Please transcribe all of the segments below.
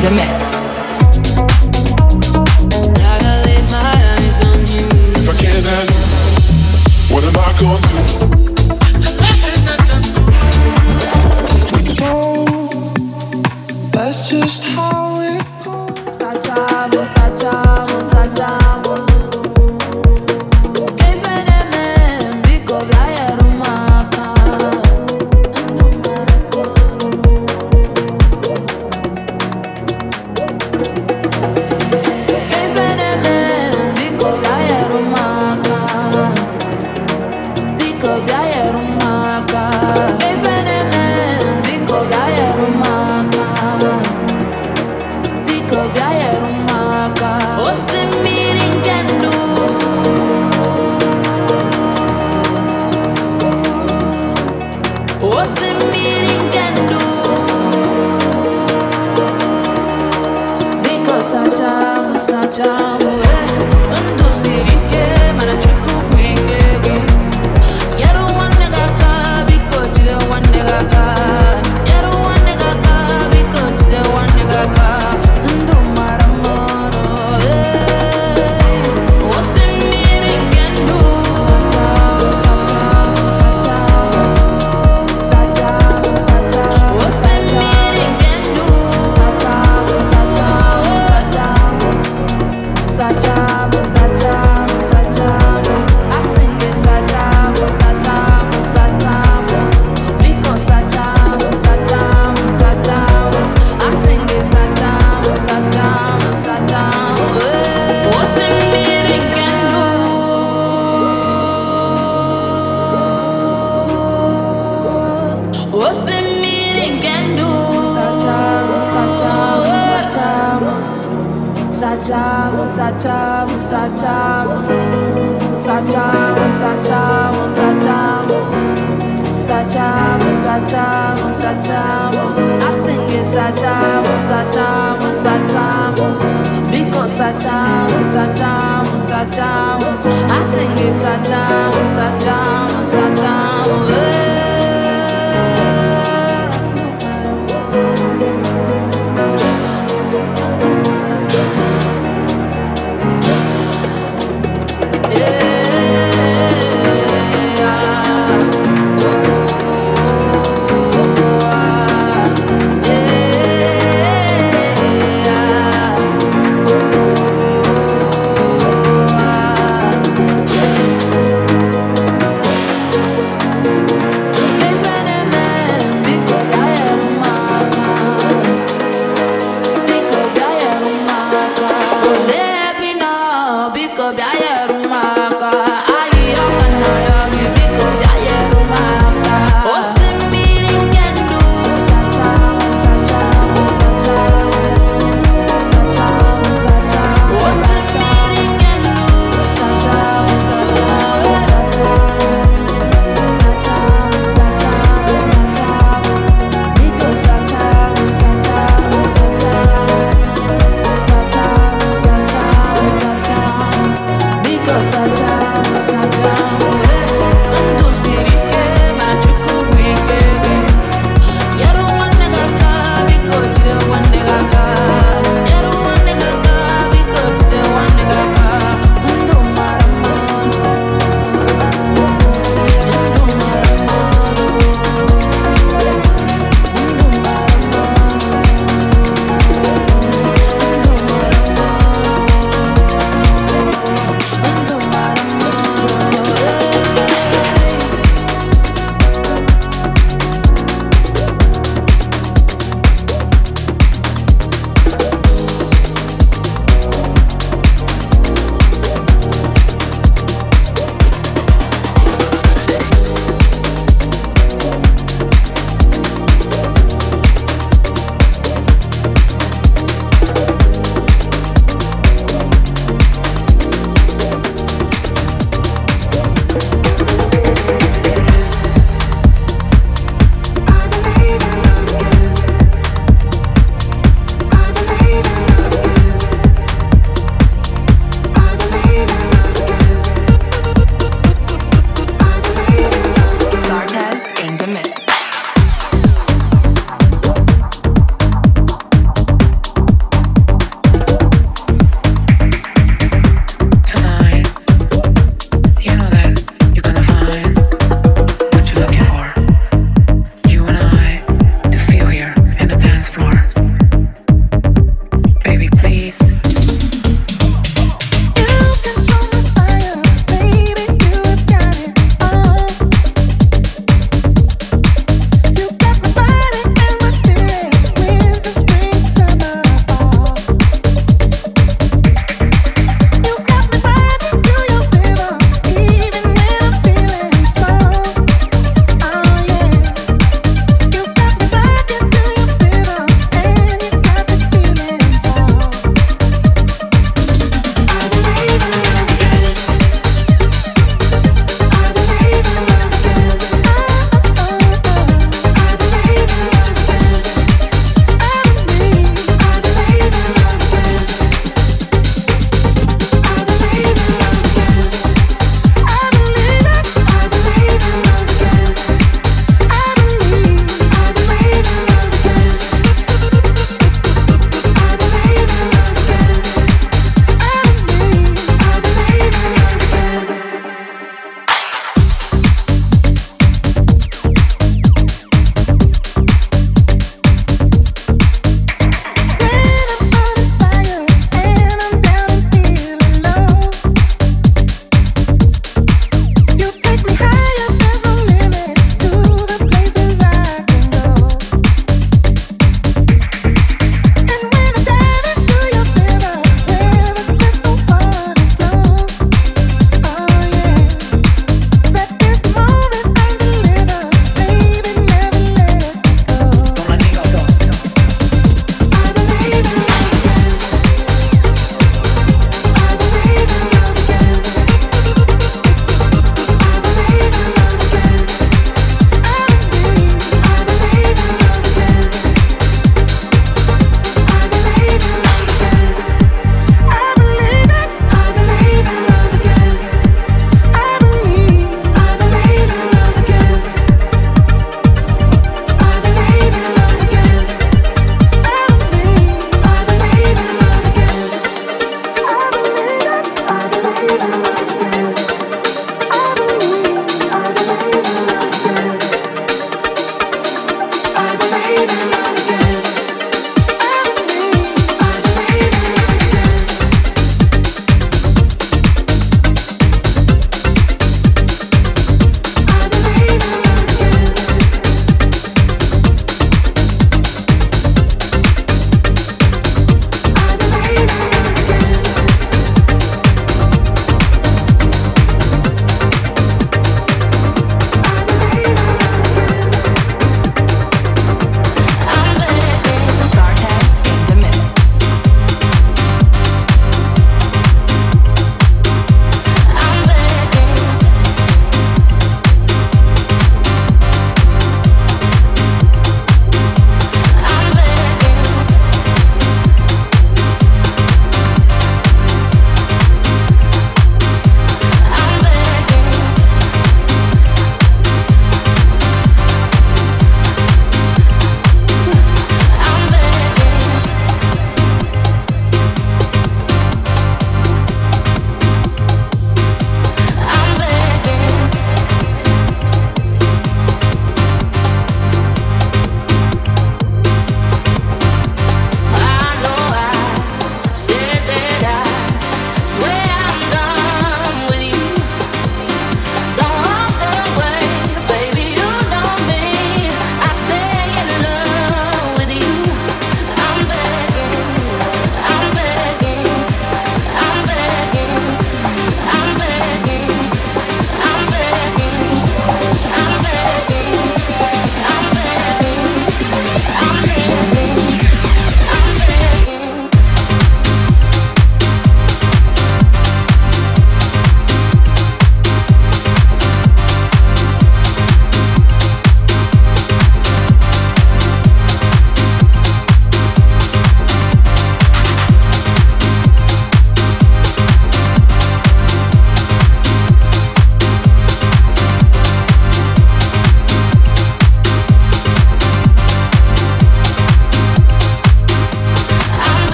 the mix.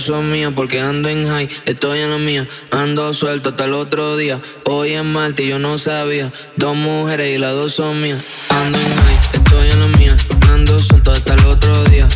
son míos porque ando en high, estoy en lo mío, ando suelto hasta el otro día. Hoy es martes yo no sabía, dos mujeres y las dos son mías. Ando en high, estoy en lo mío, ando suelto hasta el otro día.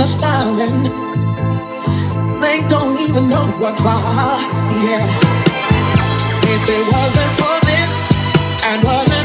are styling. They don't even know what fire, yeah. If it wasn't for this, and wasn't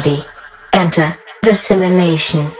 body. Enter the simulation.